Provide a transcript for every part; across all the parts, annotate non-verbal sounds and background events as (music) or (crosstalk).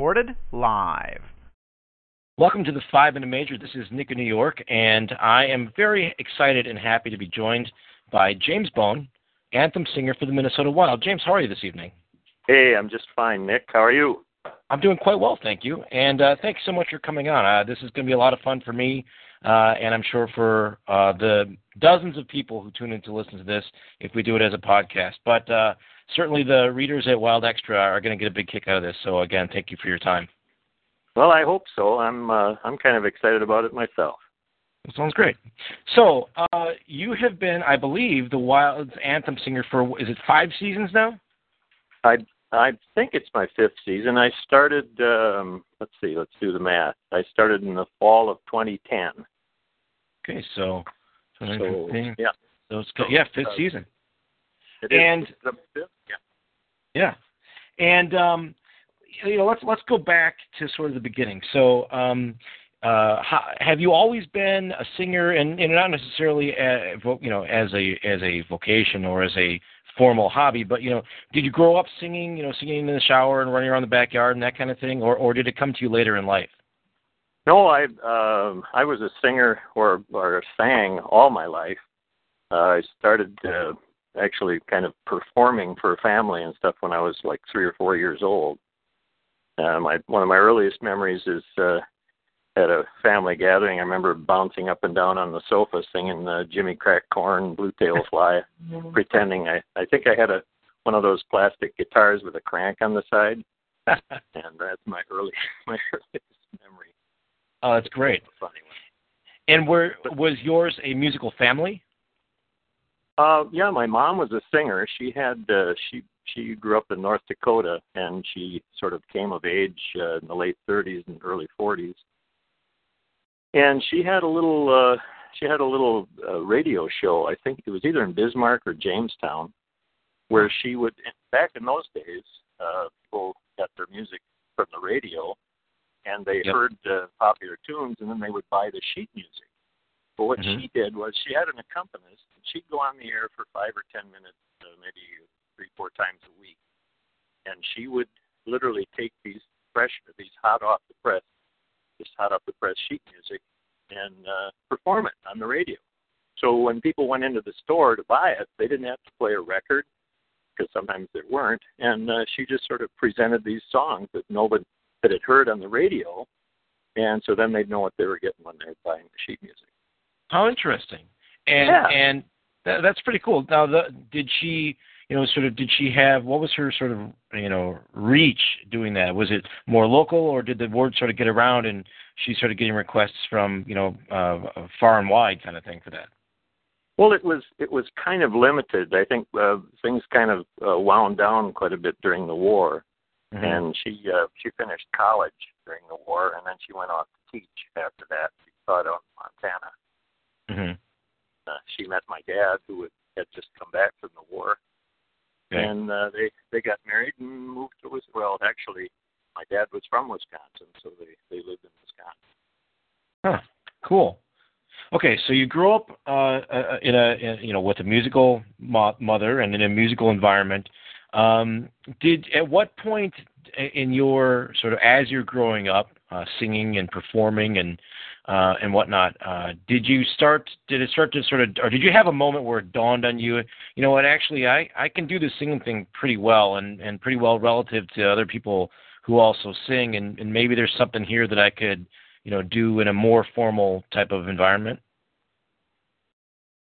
Recorded live. Welcome to the Five Minute Major. This is Nick in New York, and I am very excited and happy to be joined by James Bohn, anthem singer for the Minnesota Wild. James, how are you this evening? Hey, I'm just fine, Nick. How are you? I'm doing quite well, thank you. And uh, thanks so much for coming on. Uh, this is going to be a lot of fun for me, uh, and I'm sure for uh, the dozens of people who tune in to listen to this if we do it as a podcast. But uh, certainly the readers at Wild Extra are going to get a big kick out of this. So again, thank you for your time. Well, I hope so. I'm uh, I'm kind of excited about it myself. That sounds great. So uh, you have been, I believe, the Wild's anthem singer for is it five seasons now? I I think it's my fifth season. I started. Um, let's see. Let's do the math. I started in the fall of 2010. Okay, so, So yeah, so it's good. yeah, fifth uh, season. It is And- the fifth. Yeah. Yeah, and um, you know, let's let's go back to sort of the beginning. So, um, uh, how, have you always been a singer, and, and not necessarily, a, you know, as a as a vocation or as a formal hobby, but you know, did you grow up singing, you know, singing in the shower and running around the backyard and that kind of thing, or or did it come to you later in life? No, I um, I was a singer or or sang all my life. Uh, I started uh, actually kind of performing for a family and stuff when I was like three or four years old. Uh, my one of my earliest memories is uh, at a family gathering. I remember bouncing up and down on the sofa singing uh, "Jimmy Crack Corn," "Blue Tail Fly," (laughs) pretending I I think I had a one of those plastic guitars with a crank on the side, (laughs) and that's my early (laughs) my earliest memory. Oh, that's great. Funny one. And were was yours a musical family? Uh, yeah, my mom was a singer. She had uh, she she grew up in North Dakota, and she sort of came of age uh, in the late 30s and early 40s. And she had a little uh, she had a little uh, radio show. I think it was either in Bismarck or Jamestown, where she would. Back in those days, uh, people got their music from the radio, and they Yep. heard uh, popular tunes, and then they would buy the sheet music. But what Mhm. she did was she had an accompanist, and she'd go on the air for five or ten minutes, uh, maybe three, four times a week, and she would literally take these fresh, these hot off the press, just hot off the press sheet music, and uh, perform it on the radio. So when people went into the store to buy it, they didn't have to play a record because sometimes there weren't, and uh, she just sort of presented these songs that nobody that had heard on the radio, and so then they'd know what they were getting when they were buying the sheet music. How interesting. And Yeah. and that, that's pretty cool. Now, the, did she, you know, sort of, did she have what was her sort of, you know, reach doing that? Was it more local, or did the word sort of get around and she started getting requests from, you know, uh, far and wide kind of thing for that? Well, it was it was kind of limited. I think uh, things kind of uh, wound down quite a bit during the war, Mhm. and she uh, she finished college during the war, and then she went off to teach after that. She taught out in Montana. Mhm. Uh, she met my dad, who had, had just come back from the war, Okay. and uh, they they got married and moved to Wisconsin. well, actually, my dad was from Wisconsin, so they they lived in Wisconsin. Huh. Cool. Okay, so you grew up uh, uh, in a in, you know with a musical mo- mother and in a musical environment. Um, did at what point in your sort of as you're growing up, uh, singing and performing and uh, and whatnot, uh, did you start? Did it start to sort of, or did you have a moment where it dawned on you? You know what? Actually, I I can do this singing thing pretty well and and pretty well relative to other people who also sing, and and maybe there's something here that I could you know do in a more formal type of environment.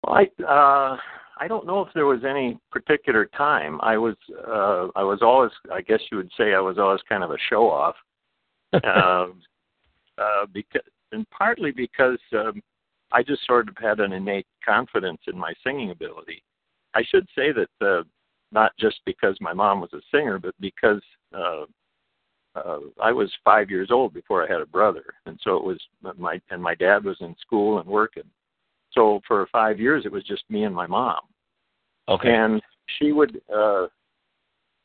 Well, I uh, I don't know if there was any particular time. I was uh, I was always I guess you would say I was always kind of a show off. (laughs) um, uh, because and partly because um, I just sort of had an innate confidence in my singing ability. I should say that uh, not just because my mom was a singer, but because uh, uh, I was five years old before I had a brother, and so it was my and my dad was in school and working. So for five years, it was just me and my mom. Okay. And she would, uh,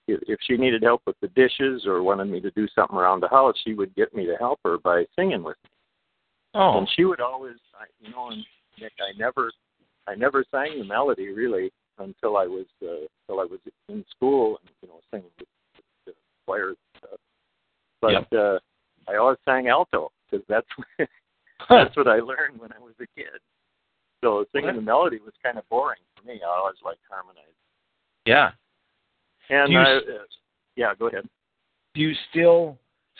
if if she needed help with the dishes or wanted me to do something around the house, she would get me to help her by singing with me. oh. And she would always, I, you know, and Nick, I never, I never sang the melody really until I was, uh, until I was in school and you know singing with, with the choir and stuff. But Yep. uh, I always sang alto because that's (laughs) (laughs) that's what I learned when I was a kid. So singing the melody was kind of boring for me. I always liked harmonizing. yeah. And I, s- uh, yeah, go ahead. Do you still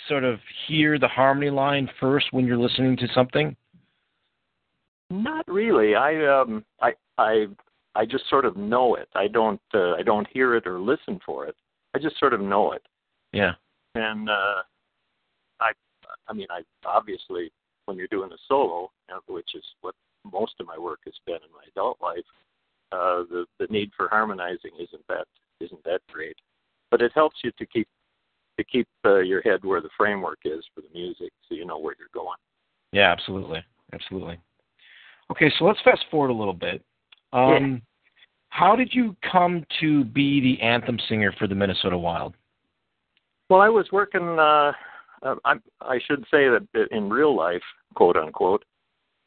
sort of hear the harmony line first when you're listening to something? Not really. I um I I I just sort of know it. I don't uh, I don't hear it or listen for it. I just sort of know it. Yeah. And uh I I mean I obviously when you're doing a solo, which is what most of my work has been in my adult life, uh the the need for harmonizing isn't that isn't that great. But it helps you to keep to keep uh, your head where the framework is for the music so you know where you're going. Yeah, absolutely. Absolutely. Okay, so let's fast forward a little bit. Um, How did you come to be the anthem singer for the Minnesota Wild? Well, I was working. Uh, uh, I I should say that in real life, quote unquote,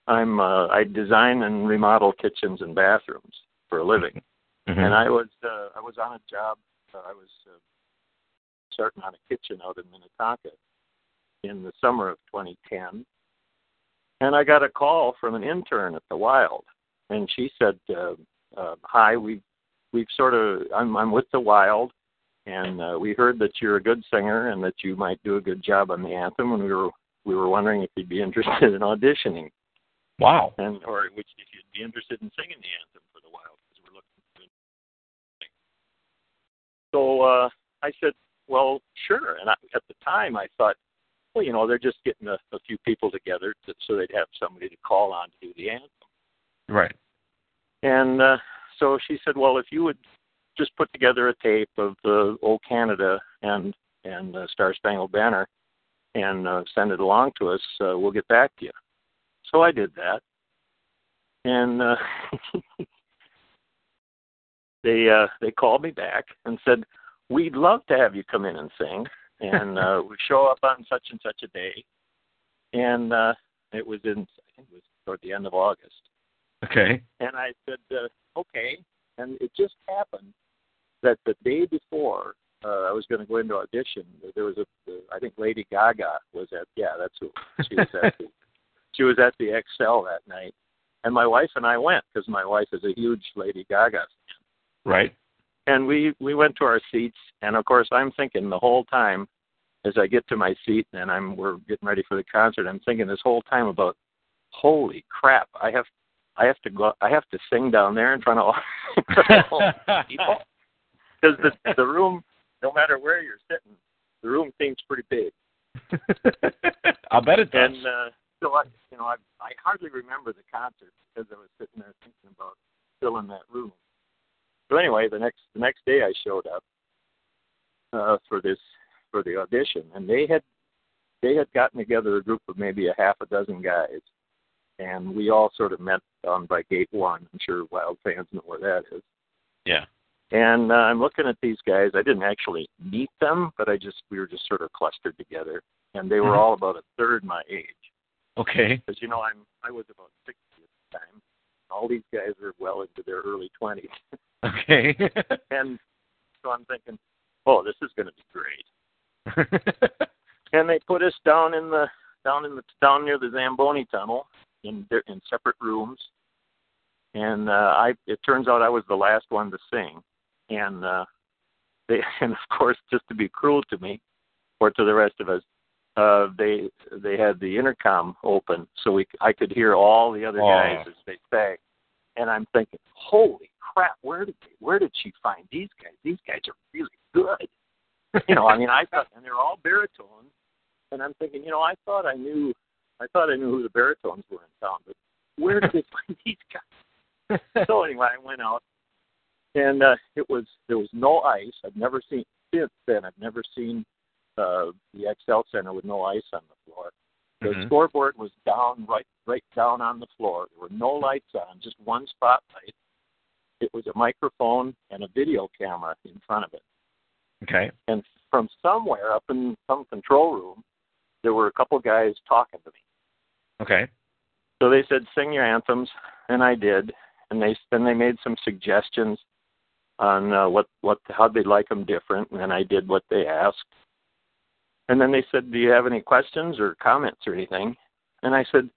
I'm uh, I design and remodel kitchens and bathrooms for a living, Mhm. and I was uh, I was on a job. Uh, I was uh, starting on a kitchen out in Minnetonka in the summer of 2010, and I got a call from an intern at the Wild, and she said, uh, uh, "Hi, we've we've sort of I'm I'm with the Wild." and uh, we heard that you're a good singer and that you might do a good job on the anthem and we were we were wondering if you'd be interested in auditioning wow. and or which if you'd be interested in singing the anthem for the wild because we're looking for so uh i said well sure and I, at the time i thought well you know they're just getting a, a few people together to, so they'd have somebody to call on to do the anthem Right. And uh, so she said, "Well, if you would just put together a tape of the old Canada and and uh, Star Spangled Banner and uh, send it along to us, uh, we'll get back to you." So I did that, and uh, (laughs) they uh, they called me back and said, "We'd love to have you come in and sing, and uh, (laughs) we show up on such and such a day." And uh, it was in I think it was toward the end of August. Okay. And I said, uh, okay. And it just happened that the day before uh, I was going to go into audition, there was a, I think Lady Gaga was at, yeah, that's who she was at. (laughs) The, she was at the Xcel that night, and my wife and I went because my wife is a huge Lady Gaga fan. Right. And we we went to our seats, and of course I'm thinking the whole time as I get to my seat and I'm we're getting ready for the concert, I'm thinking this whole time about, holy crap, I have I have to go. I have to sing down there in front of all, in front of all people because the the room, no matter where you're sitting, the room seems pretty big. (laughs) I'll bet it does. And uh, I, you know, I I hardly remember the concert because I was sitting there thinking about filling that room. So anyway, the next the next day I showed up uh, for this for the audition, and they had they had gotten together a group of maybe a half a dozen guys, and we all sort of met down by Gate One. I'm sure Wild fans know where that is. yeah. And uh, I'm looking at these guys. I didn't actually meet them, but I just we were just sort of clustered together, and they were Mhm. all about a third my age. Okay. Because you know I'm I was about 60 at the time. All these guys were well into their early 20s, (laughs) Okay. and so I'm thinking, oh, this is going to be great. (laughs) And they put us down in the down in the down near the Zamboni tunnel in in separate rooms. And uh, I it turns out I was the last one to sing, and uh, they (laughs) and of course just to be cruel to me or to the rest of us, uh, they they had the intercom open so we c- I could hear all the other Oh. guys as they sang, and I'm thinking, holy crap, where did they, where did she find these guys? These guys are really good. (laughs) You know, I mean, I thought, and they're all baritones, and I'm thinking, you know, I thought I knew, I thought I knew who the baritones were in town, but where did they (laughs) find these guys? so anyway, I went out, and uh, it was there was no ice. I've never seen since then. I've never seen uh, the Xcel Center with no ice on the floor. The Mhm. scoreboard was down right right down on the floor. There were no lights on, just one spotlight. It was a microphone and a video camera in front of it. Okay. And from somewhere up in some control room, there were a couple guys talking to me. Okay. So they said, "Sing your anthems," and I did. And they then they made some suggestions on uh, what what how they'd like them different, and then I did what they asked. And then they said, "Do you have any questions or comments or anything?" And I said,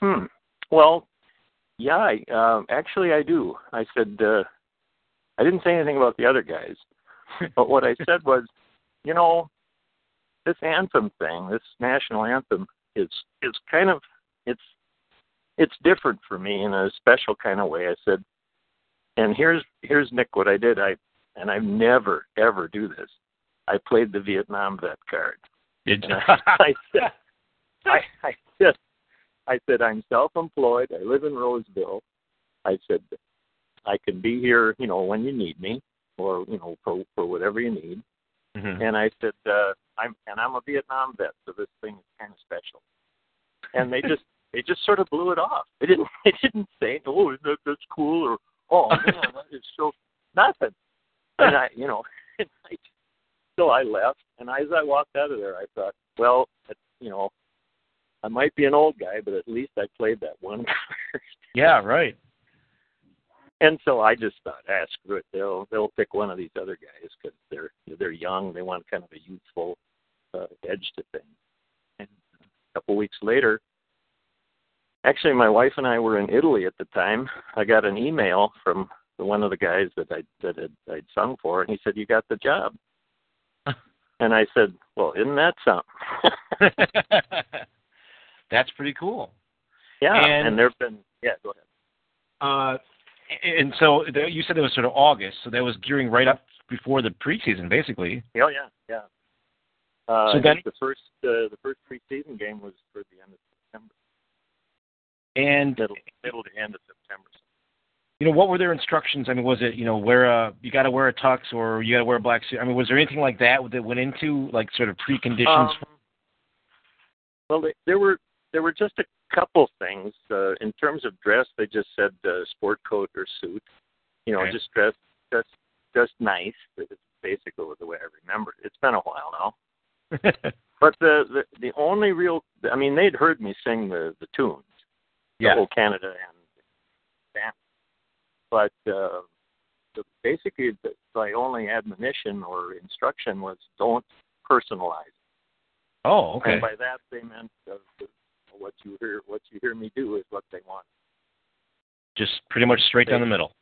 "Hmm. Well, yeah, I, uh, actually I do." I said, uh, "I didn't say anything about the other guys, (laughs) but what I said was, you know, this anthem thing, this national anthem, is is kind of it's it's different for me in a special kind of way. I said, and here's here's Nick what I did. I and I never ever do this. I played the Vietnam vet card. Did (laughs) And I, said, I, (laughs) I said, I said I'm self-employed. I live in Roseville. I said I can be here, you know, when you need me, or you know, for for whatever you need. Mhm. And I said, uh, I'm and I'm a Vietnam vet, so this thing is kind of special. And they just (laughs) they just sort of blew it off. They didn't they didn't say, oh, that, that's cool, or oh man, that is so nothing. And I, you know, I, so I left, and as I walked out of there, I thought, well, you know, I might be an old guy, but at least I played that one (laughs) card. Yeah. Right. And so I just thought, ah, screw it. They'll they'll pick one of these other guys because they're they're young. They want kind of a youthful uh, edge to things. And a couple weeks later, actually, my wife and I were in Italy at the time. I got an email from one of the guys that I that had, I'd sung for, and he said, "You got the job." And I said, "Well, isn't that something?" (laughs) That's pretty cool. yeah. And- And, there've been yeah. Go ahead. Uh, and so you said it was sort of August, so that was gearing right up before the preseason, basically. Oh yeah, yeah. Uh, So then- the first uh, the first preseason game was for the end of September. And middle middle to end of September. You know, what were their instructions? I mean, was it you know wear a you got to wear a tux or you got to wear a black suit? I mean, was there anything like that that went into like sort of preconditions? Um, well, there were there were just a couple things uh, in terms of dress. They just said uh, sport coat or suit. You know, Okay. just dress just just nice. It's basically the way I remember it. It's been a while now. (laughs) But the, the the only real I mean they'd heard me sing the the tunes, yeah. the whole Canada and. But uh, the, basically, the, my only admonition or instruction was don't personalize. Oh, okay. And by that they meant uh, what you hear what you hear me do is what they want. Just pretty much straight down the middle.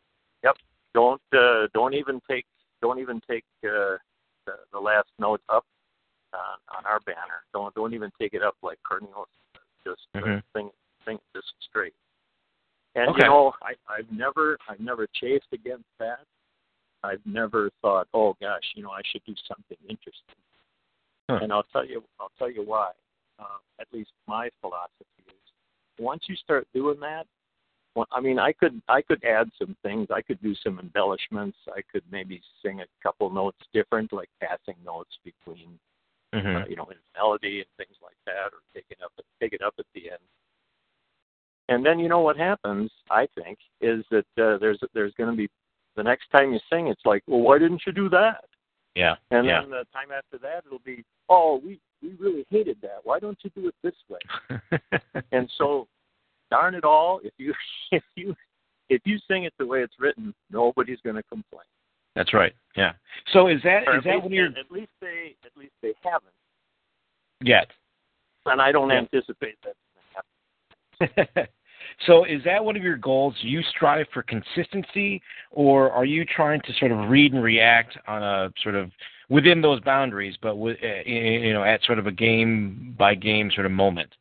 Yep. Don't uh, don't even take don't even take uh, the, the last note up on, on our banner. Don't don't even take it up like Cornelison. Just uh, Mhm. think think just straight. And Okay. you know, I, I've never I've never chased against that. I've never thought, oh gosh, you know, I should do something interesting. Huh. And I'll tell you I'll tell you why. Uh, at least my philosophy is once you start doing that, well, I mean, I could I could add some things. I could do some embellishments. I could maybe sing a couple notes different, like passing notes between hmm uh, you know, in melody and things like that, or take it up take it up at the end. And then you know what happens? I think is that uh, there's there's going to be the next time you sing, it's like, well, why didn't you do that? Yeah. And yeah. then the time after that, it'll be, oh, we we really hated that. Why don't you do it this way? (laughs) And so, darn it all, if you (laughs) if you if you sing it the way it's written, nobody's going to complain. That's right. Yeah. So is that Or is at that least, when you're at least they at least they haven't, yet? and I don't Yeah. anticipate that. (laughs) so is that one of your goals? You strive for consistency, or are you trying to sort of read and react on a sort of within those boundaries, but with, uh, you know at sort of a game by game sort of moment?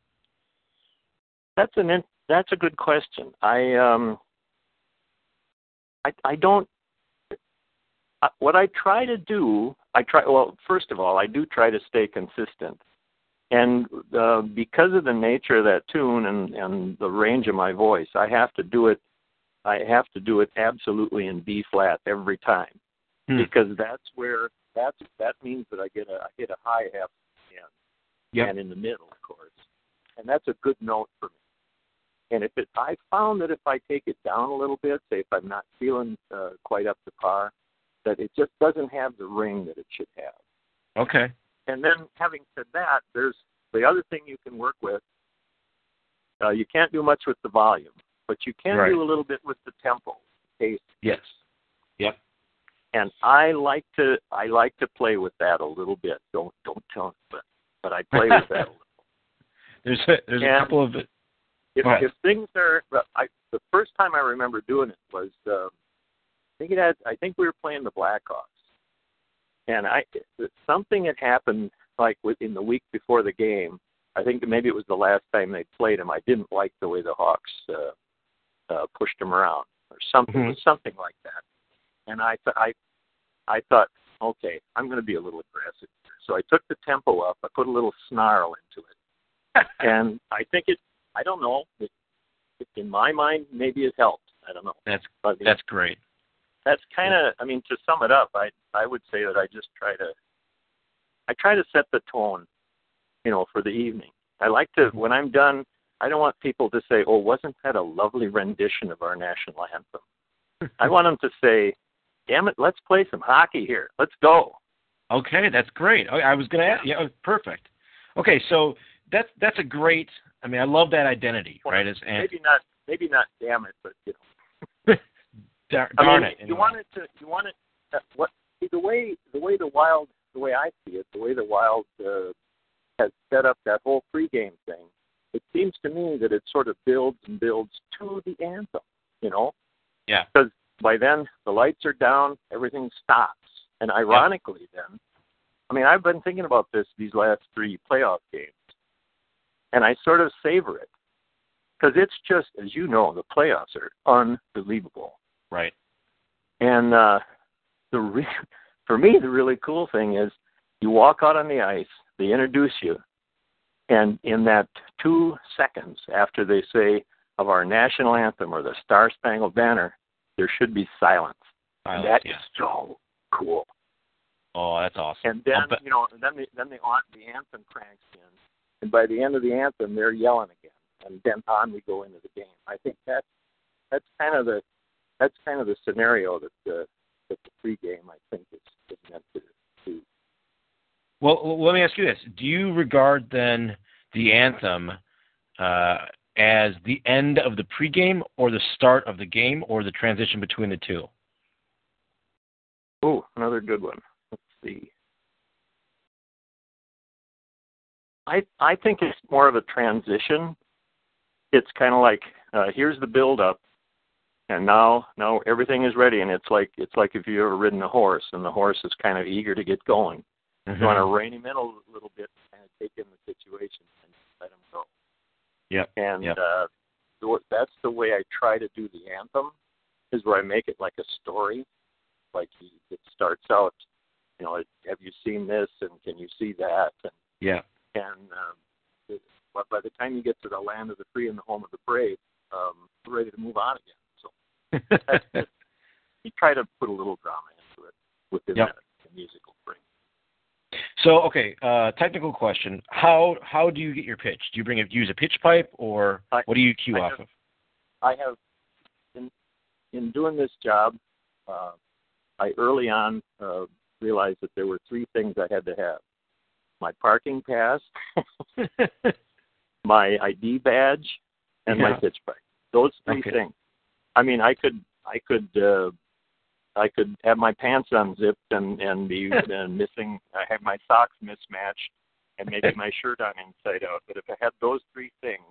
That's an in, that's a good question. I um I I don't what I try to do, I try well, first of all, I do try to stay consistent. And uh, because of the nature of that tune and, and the range of my voice, I have to do it I have to do it absolutely in B flat every time Hmm. because that's where that's that means that I get a I hit a high half and Yep. and in the middle, of course, and that's a good note for me. And if it, I found that if I take it down a little bit, say if I'm not feeling uh, quite up to par, that it just doesn't have the ring that it should have. Okay. And then, having said that, there's the other thing you can work with. Uh, you can't do much with the volume, but you can Right. do a little bit with the tempo, pace, Yes. Yep. and I like to I like to play with that a little bit. Don't don't tell me, but but I play with that. a little. (laughs) There's a, there's a couple of If, if things are, I the first time I remember doing it was um, I think it had I think we were playing the Blackhawks, and I something had happened like within the week before the game. I think maybe it was the last time they played him. I didn't like the way the Hawks uh, uh, pushed him around, or something. Mhm. something like that. And I, th- I, I thought, okay, I'm going to be a little aggressive. So I took the tempo up. I put a little snarl into it, (laughs) and I think it. I don't know. It, it, in my mind, maybe it helped. I don't know. that's But that's great. That's kind of i mean to sum it up i i would say that i just try to i try to set the tone you know for the evening i like to mm-hmm. when i'm done i don't want people to say oh wasn't that a lovely rendition of our national anthem (laughs) i want them to say damn it let's play some hockey here let's go Okay, that's great. I, I was going to ask. Yeah, oh, perfect. Okay, so that's that's a great. I mean, I love that identity, right? As maybe not maybe not damn it but you know dar- I mean, it. You want it to. You want it. Uh, what see, the way the way the Wild the way I see it, the way the Wild uh, has set up that whole pregame thing. It seems to me that it sort of builds and builds to the anthem. You know. Yeah. Because by then the lights are down, everything stops, and ironically, then, I mean, I've been thinking about this these last three playoff games, and I sort of savor it because it's just, as you know, the playoffs are unbelievable. Right. And uh, the re- (laughs) for me, the really cool thing is you walk out on the ice, they introduce you, and in that two seconds after they say of our national anthem or the Star Spangled Banner, there should be silence. Silence, that is yeah. so cool. Oh, that's awesome. And then bet- you know, then the then the the anthem cranks in, and by the end of the anthem, they're yelling again, and then on we go into the game. I think that's that's kind of the that's kind of the scenario that the that the pregame I think is, is meant to to Well, well, let me ask you this: Do you regard then the anthem uh, as the end of the pregame, or the start of the game, or the transition between the two? Oh, another good one. Let's see. I I think it's more of a transition. It's kind of like uh, here's the build up, and now now everything is ready, and it's like it's like if you ever ridden a horse, and the horse is kind of eager to get going. You want to rein him in a little bit, and kinda take in the situation, and let him go. Yep. And Yep. uh, the- that's the way I try to do the anthem, is where I make it like a story. Like he, it starts out, you know, have you seen this, and can you see that, and Yeah. and um, it, but by the time you get to the land of the free and the home of the brave, um, you're ready to move on again. So that's just, you try to put a little drama into it within Yep. that musical frame. So, okay, uh, technical question: How how do you get your pitch? Do you bring a, use a pitch pipe, or I- what do you cue I off have- of? I have in in doing this job, uh, I early on uh, realized that there were three things I had to have: my parking pass, (laughs) my ID badge, and my pitch pipe. Those three Okay. things. I mean, I could I could uh, I could have my pants unzipped and and be and (laughs) missing. I have my socks mismatched and maybe (laughs) my shirt on inside out. But if I had those three things,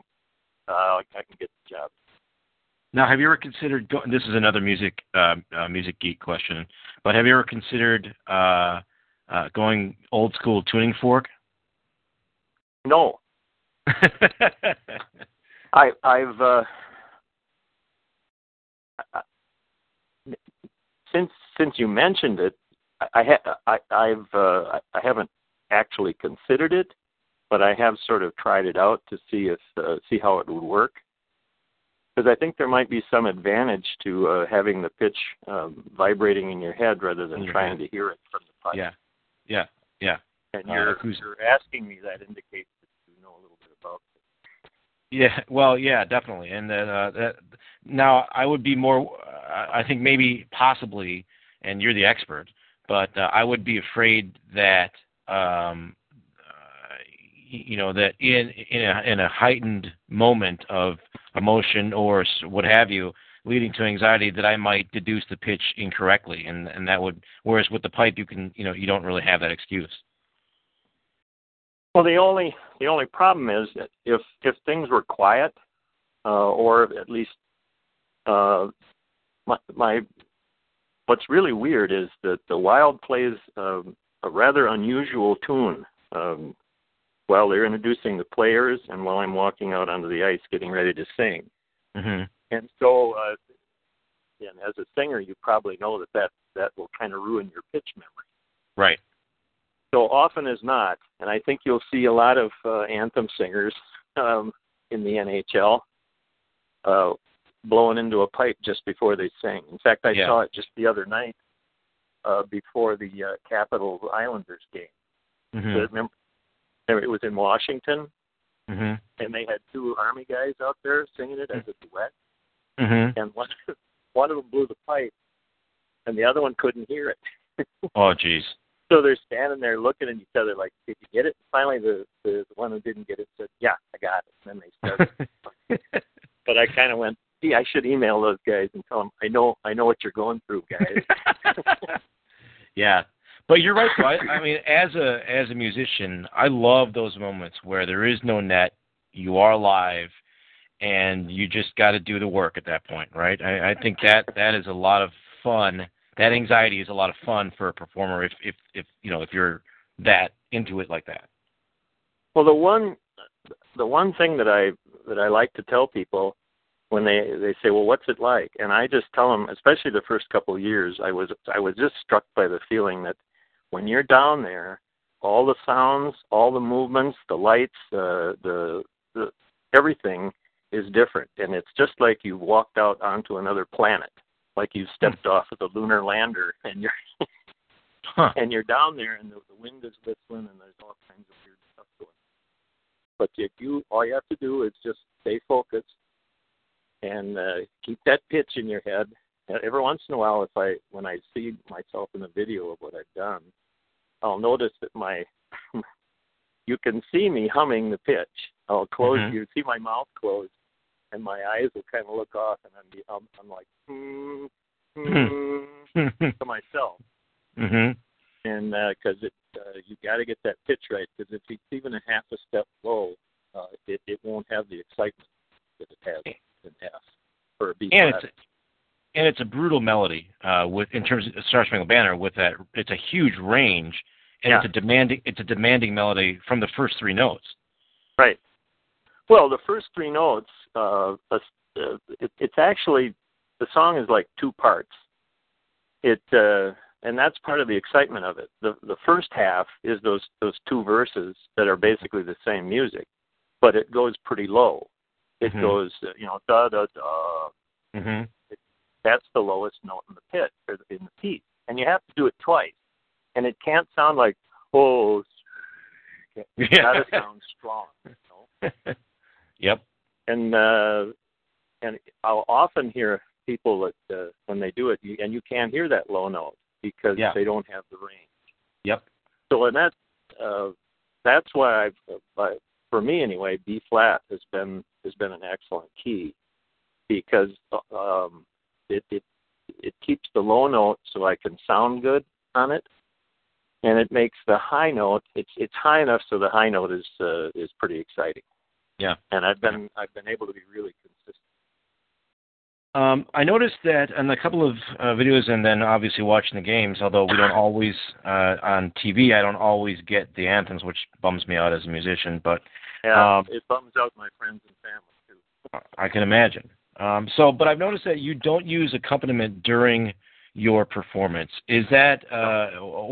uh, I can get the job. Now, have you ever considered? Go- this is another music uh, uh, music geek question, but have you ever considered uh, uh, going old school tuning fork? No, (laughs) I I've uh, I- since since you mentioned it, I, I ha- I I've uh, I haven't actually considered it, but I have sort of tried it out to see if uh, see how it would work. because I think there might be some advantage to uh, having the pitch um, vibrating in your head rather than your trying to hear it from the pipe. Yeah, yeah, yeah. And Uh, you're, who's- you're asking me that indicates that you know a little bit about. Yeah, well, yeah, definitely. And then uh, that, now I would be more. I think maybe possibly, and you're the expert, but uh, I would be afraid that um, uh, you know that in in a, in a heightened moment of emotion or what have you, leading to anxiety, that I might deduce the pitch incorrectly, and and that would. Whereas with the pipe, you can you know you don't really have that excuse. Well, the only the only problem is that if if things were quiet, uh, or at least uh, my, my what's really weird is that the Wild plays um, a rather unusual tune um, while they're introducing the players and while I'm walking out onto the ice getting ready to sing. hmm And so, uh, and as a singer, you probably know that that, that will kind of ruin your pitch memory. Right. So often as not, and I think you'll see a lot of uh, anthem singers um, in the NHL uh, blowing into a pipe just before they sing. In fact, I Yeah. saw it just the other night uh, before the uh, Capitals Islanders game. hmm So remember, it was in Washington, hmm and they had two Army guys out there singing it as a duet, hmm and one (laughs) one of them blew the pipe, and the other one couldn't hear it. (laughs) Oh, geez. So they're standing there looking at each other like, "Did you get it?" Finally, the the, one who didn't get it said, "Yeah, I got it." And then they started. (laughs) but I kind of went, "Gee, I should email those guys and tell them I know I know what you're going through, guys." (laughs) yeah, but you're right. Though. I, I mean, as a as a musician, I love those moments where there is no net, you are live, and you just got to do the work at that point, right? I, I think that that is a lot of fun. That anxiety is a lot of fun for a performer if if if you know if you're that into it like that. well, the one the one thing that I that I like to tell people when they they say, "Well, what's it like?" and I just tell them, especially the first couple of years, I was I was just struck by the feeling that when you're down there, all the sounds, all the movements, the lights, uh, the the everything is different, and it's just like you walked out onto another planet, like you stepped off of the lunar lander, and you're (laughs) Huh. and you're down there, and the, the wind is whistling, and there's all kinds of weird stuff going. on. But if you all you have to do is just stay focused and uh, keep that pitch in your head. Every once in a while, if I when I see myself in a video of what I've done, I'll notice that my (laughs) you can see me humming the pitch. I'll close. Mhm. You see my mouth closed, and my eyes will kind of look off, and I'm I'm, I'm like hmm, hmm, to myself (laughs) hmm and because it uh, you got to get that pitch right because if it's even a half a step low, uh, it it won't have the excitement that it has in F or a B And it's and it's a brutal melody uh, with in terms of Star Spangled Banner with that it's a huge range and Yeah. it's a demanding it's a demanding melody from the first three notes. right. Well, the first three notes, uh, uh, it, it's actually the song is like two parts. It uh, and that's part of the excitement of it. The the first half is those those two verses that are basically the same music, but it goes pretty low. It Mhm. goes, uh, you know, da da da, hmm that's the lowest note in the pit or in the piece, and you have to do it twice. And it can't sound like oh, (laughs) Yeah. got to sound strong. You know? (laughs) yep. And uh, and I'll often hear people that uh, when they do it, you, and you can't hear that low note because Yeah. they don't have the range. Yep. So and that uh, that's why I've uh, for me anyway, B flat has been has been an excellent key because um, it it it keeps the low note so I can sound good on it, and it makes the high note it's it's high enough so the high note is uh, is pretty exciting. Yeah. And I've been I've been able to be really consistent. Um, I noticed that in a couple of uh, videos, and then obviously watching the games. Although we don't always uh, on TV, I don't always get the anthems, which bums me out as a musician. But Yeah, Um, it bums out my friends and family too. I can imagine. Um, so, but I've noticed that you don't use accompaniment during your performance. Is that uh,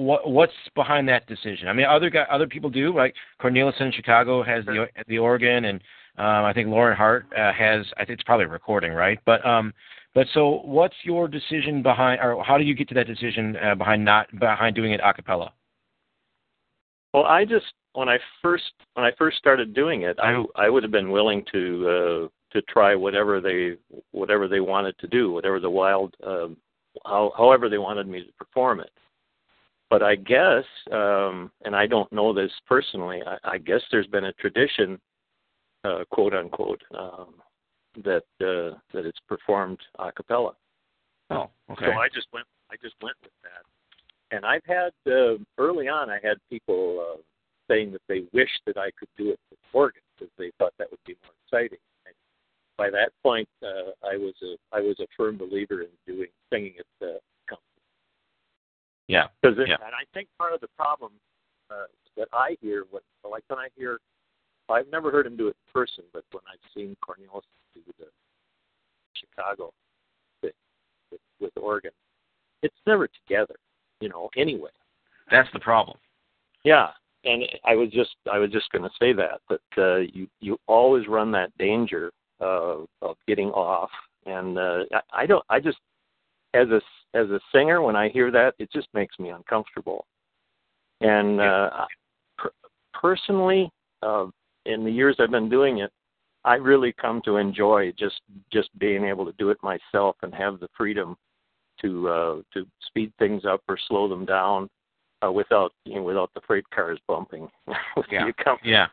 what, what's behind that decision? I mean, other guy, other people do. Like Cornelison in Chicago has the the organ, and Um, I think Lauren Hart uh, has. I think it's probably recording, right? But um, but so what's your decision behind, or how do you get to that decision uh, behind not behind doing it a cappella? Well, I just when I first when I first started doing it, I I would have been willing to uh, to try whatever they whatever they wanted to do, whatever the wild, uh, how, however they wanted me to perform it. But I guess, um, and I don't know this personally, I, I guess there's been a tradition, uh, quote unquote, um, that uh, that it's performed a cappella. Oh, okay. So I just went I just went with that. And I've had uh, early on I had people uh, saying that they wished that I could do it with organ because they thought that would be more exciting. By that point, uh, I was a I was a firm believer in doing singing at the company. Yeah. Because yeah. and I think part of the problem uh, that I hear when like when I hear I've never heard him do it in person, but when I've seen Cornelison do the Chicago thing with, with organ, it's never together, you know. Anyway, that's the problem. Yeah, and I was just I was just going to say that that uh, you you always run that danger uh, of getting off, and uh, I, I don't I just as a as a singer when I hear that it just makes me uncomfortable, and uh, per- personally, uh, in the years I've been doing it, I really come to enjoy just just being able to do it myself and have the freedom to uh, to speed things up or slow them down uh, without you know, without the freight cars bumping. (laughs) yeah. Yeah.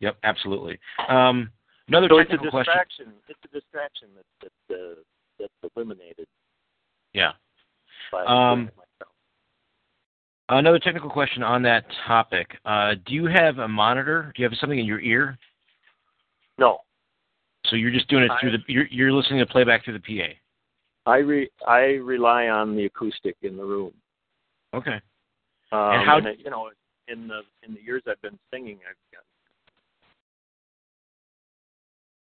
Yep. Absolutely. Um, another so technical it's a question. It's a distraction that that uh, that's eliminated. Yeah. By um, Another technical question on that topic. Uh, do you have a monitor? Do you have something in your ear? No. So you're just doing it through the. You're, you're listening to playback through the PA. I re I rely on the acoustic in the room. Okay. Um, and how? And it, you know, in the in the years I've been singing, I've got.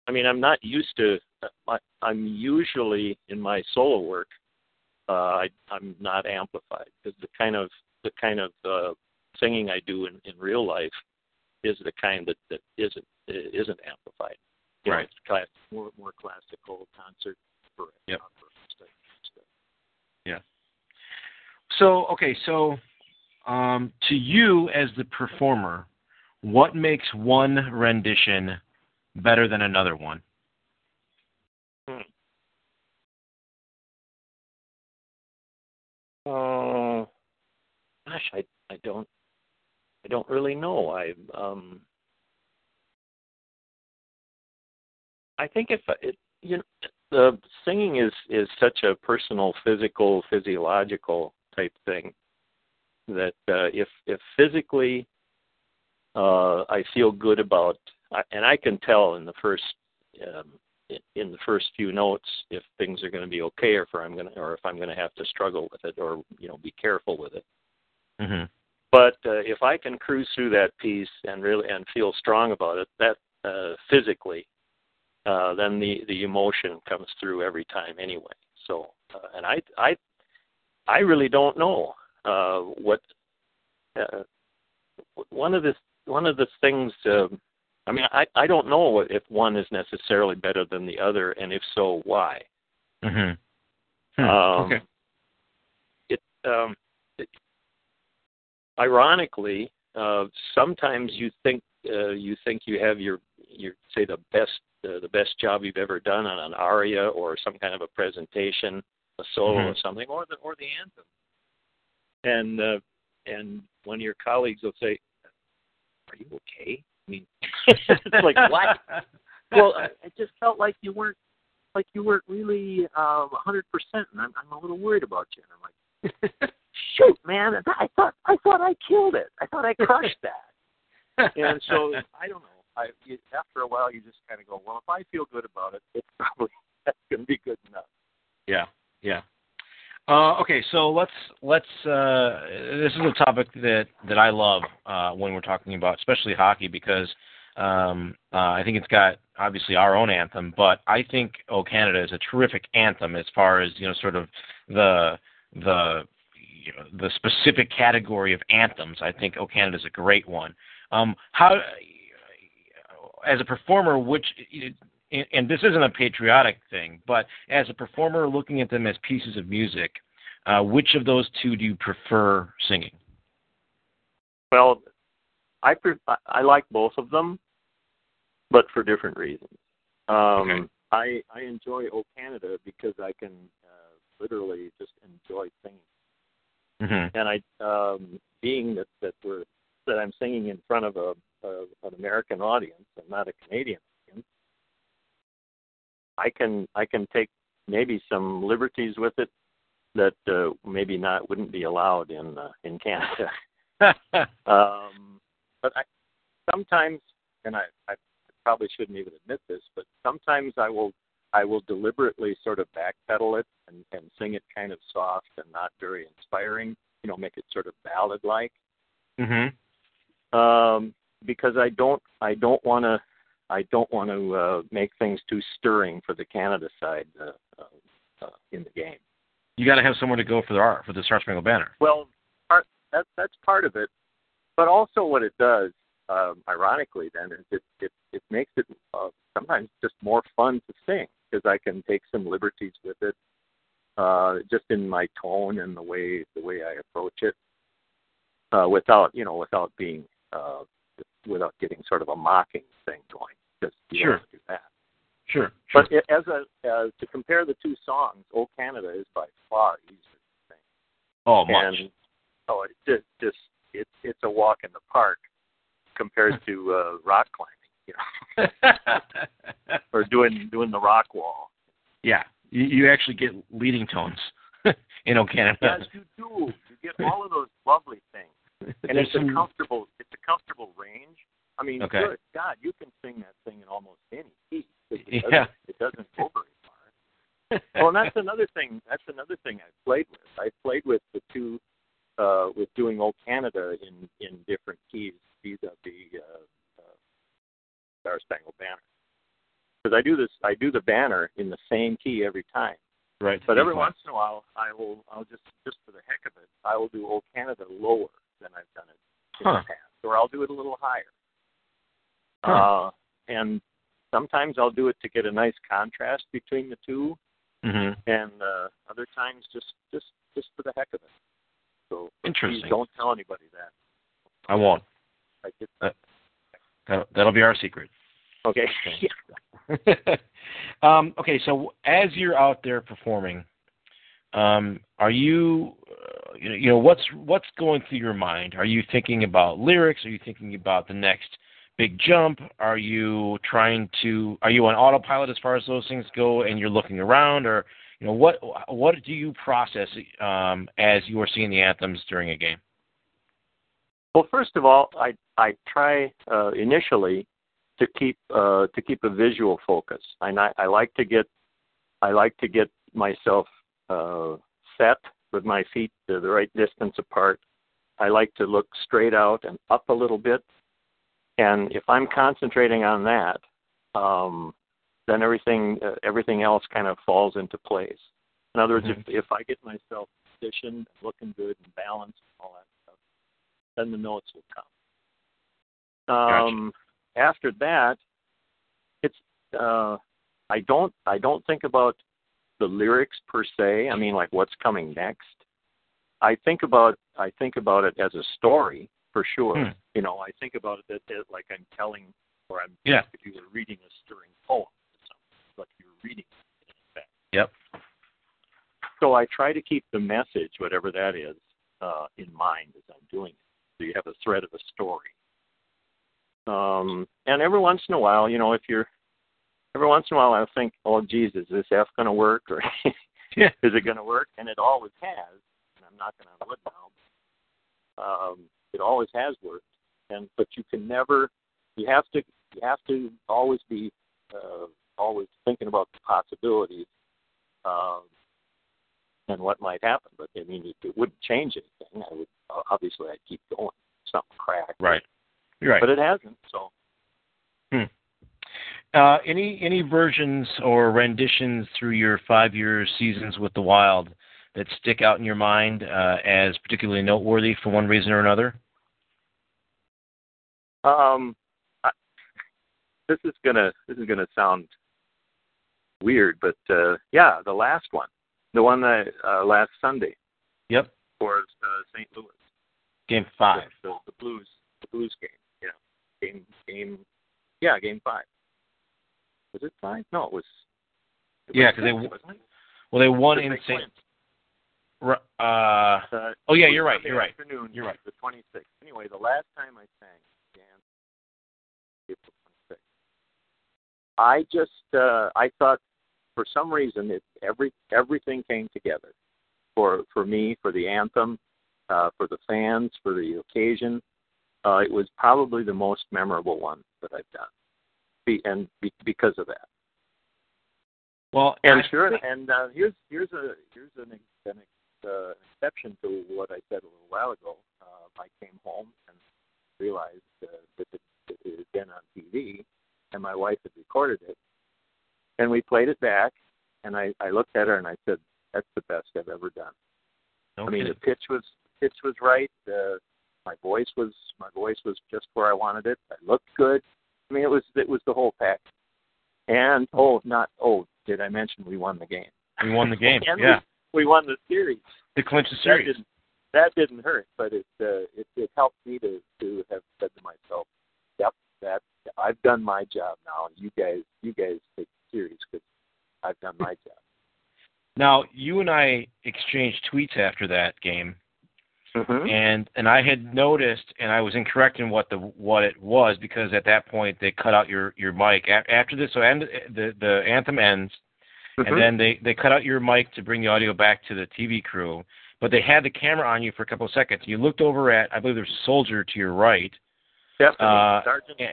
I mean, I'm not used to. I, I'm usually in my solo work. Uh, I, I'm not amplified because the kind of the kind of uh, singing I do in, in real life is the kind that, that isn't isn't amplified. You right. Know, it's class, more more classical concert for yep. stuff. Yeah. So okay, so um, to you as the performer, what makes one rendition better than another one? Hmm. Uh, gosh, I I don't I don't really know. I um I think if it you know the singing is is such a personal, physical, physiological type thing that uh, if if physically uh, I feel good about, and I can tell in the first um, in the first few notes if things are going to be okay or if I'm going to or if I'm going to have to struggle with it or you know be careful with it. Mm-hmm. But uh, if I can cruise through that piece and really and feel strong about it, that uh, physically, uh, then the the emotion comes through every time anyway. So, uh, and I I I really don't know uh, what uh, one of the one of the things. Uh, I mean, I I don't know if one is necessarily better than the other, and if so, why. Mm-hmm. Hmm. Um, okay. It, um, it ironically, uh, sometimes you think uh, you think you have your your say the best uh, the best job you've ever done on an aria or some kind of a presentation, a solo mm-hmm. or something, or the or the anthem. And uh, and one of your colleagues will say, "Are you okay?" I mean, (laughs) it's like what? well, it just felt like you weren't like you weren't really a hundred percent, and I'm I'm a little worried about you. And I'm like, (laughs) shoot, man, I thought I thought I killed it. I thought I crushed (laughs) that. and so I don't know. I you, after a while, you just kind of go, well, if I feel good about it, it's probably that's going to be good enough. Yeah, yeah. Uh, okay, so let's let's. Uh, this is a topic that that I love uh, when we're talking about, especially hockey, because um, uh, I think it's got obviously our own anthem, but I think "O Canada" is a terrific anthem as far as you know, sort of the the you know, the specific category of anthems. I think "O Canada" is a great one. Um, how as a performer, which and this isn't a patriotic thing, but as a performer looking at them as pieces of music, uh, which of those two do you prefer singing? Well, I pre- I like both of them, but for different reasons. Um, okay. I I enjoy O Canada because I can uh, literally just enjoy singing, mm-hmm. and I um, being that that we're that I'm singing in front of a, a an American audience and not a Canadian audience, I can I can take maybe some liberties with it that uh, maybe not wouldn't be allowed in uh, in Canada. (laughs) um, but I, sometimes, and I, I probably shouldn't even admit this, but sometimes I will I will deliberately sort of backpedal it and, and sing it kind of soft and not very inspiring. You know, make it sort of ballad like. Mm-hmm. Um, because I don't I don't want to I don't want to uh, make things too stirring for the Canada side uh, uh, uh, in the game. You got to have somewhere to go for the for the Star Spangled Banner. Well, part, that's that's part of it, but also what it does, um, ironically, then is it it it makes it uh, sometimes just more fun to sing because I can take some liberties with it, uh, just in my tone and the way the way I approach it, uh, without you know without being uh, without getting sort of a mocking thing going. Just sure. do that. Sure. But sure. as a as to compare the two songs, "O Canada" is by far easier to sing. Oh, much. And, oh, it just, just it's it's a walk in the park compared to uh, rock climbing, you know, (laughs) or doing doing the rock wall. Yeah, you, you actually get leading tones (laughs) in O Canada. Yes, you do. You get all of those lovely things, and it's some... a comfortable it's a comfortable range. I mean, okay. good God, you can sing that thing in almost any key. It, it yeah. Doesn't, it doesn't go very far. well, and that's another thing. That's another thing I played with. I played with the two uh, with doing O Canada in in different keys vis-a-vis uh, uh, Star Spangled Banner. Because I do this, I do the banner in the same key every time. Right. But every once in a while, I will, I'll just, just for the heck of it, I will do O Canada lower than I've done it in huh. the past, or I'll do it a little higher. Huh. Uh, and sometimes I'll do it to get a nice contrast between the 2 mm-hmm. and uh, other times just, just, just for the heck of it. So Interesting. don't tell anybody that. I won't. I get that. that that'll be our secret. Okay. (laughs) um, okay, so as you're out there performing, um, are you, uh, you know, what's what's going through your mind? Are you thinking about lyrics? Are you thinking about the next big jump? Are you trying to? Are you on autopilot as far as those things go, and you're looking around, or you know, what what do you process um, as you are seeing the anthems during a game? Well, first of all, I I try uh, initially to keep uh, to keep a visual focus. I I like to get I like to get myself uh, set with my feet the right distance apart. I like to look straight out and up a little bit. And if I'm concentrating on that, um, then everything uh, everything else kind of falls into place. In other words, mm-hmm. if if I get myself positioned, looking good and balanced, and all that stuff, then the notes will come. Um, gotcha. After that, it's uh, I don't I don't think about the lyrics per se. I mean, like what's coming next. I think about I think about it as a story for sure. Hmm. You know, I think about it as, like I'm telling, or I'm yeah. if you were reading a stirring poem reading. Yep. So I try to keep the message, whatever that is, uh, in mind as I'm doing it. So you have a thread of a story. Um, and every once in a while, you know, if you're every once in a while, I think, oh, geez, is this F going to work, or (laughs) is it going to work? And it always has. And I'm not going to wood now. Um, it always has worked. And but you can never. You have to. You have to always be uh, always thinking about the possibilities um, and what might happen. But I mean, it, it wouldn't change anything. I would obviously I'd keep going. Something cracked. Right. You're right. But it hasn't. So. Hmm. Uh, any any versions or renditions through your five year seasons with the Wild that stick out in your mind uh, as particularly noteworthy for one reason or another? Um, this is gonna this is gonna sound weird, but uh, yeah, the last one, the one that uh, last Sunday Yep. for uh, St. Louis, Game five. the, the Blues, the Blues game, yeah, game game, yeah, game five. Was it five? No, it was. It Yeah, because they it? Well, they won in St. Uh, Uh, Oh, yeah, you're right, you're right. Afternoon, You're right. The 26th. Anyway, the last time I sang, Dan, April 26th. I just, uh, I thought, for some reason, it every everything came together, for for me, for the anthem, uh, for the fans, for the occasion. Uh, it was probably the most memorable one that I've done, be, and be, because of that. well, And I sure, think- and uh, here's here's a here's an, an uh, exception to what I said a little while ago. Uh, I came home and realized uh, that it, that it had been on TV, and my wife had recorded it, and we played it back, and I I looked at her and I said, "That's the best I've ever done." no I mean, the pitch was pitch was right. Uh, my voice was my voice was just where I wanted it. I looked good. I mean, it was it was the whole package. And oh, not oh, did I mention we won the game? we won the game. (laughs) Yeah, we, we won the series. to clinch the That series. didn't that didn't hurt, but it uh, it it helped me to to have said to myself, "Yep, that I've done my job now. You guys you guys take the series because My job." Now, you and I exchanged tweets after that game, Mm-hmm. and and I had noticed, and I was incorrect in what the what it was because at that point they cut out your your mic A- after this. So end, the the anthem ends, Mm-hmm. and then they they cut out your mic to bring the audio back to the TV crew. But they had the camera on you for a couple of seconds. You looked over at I believe there's a soldier to your right. Definitely, uh, Sergeant. yeah.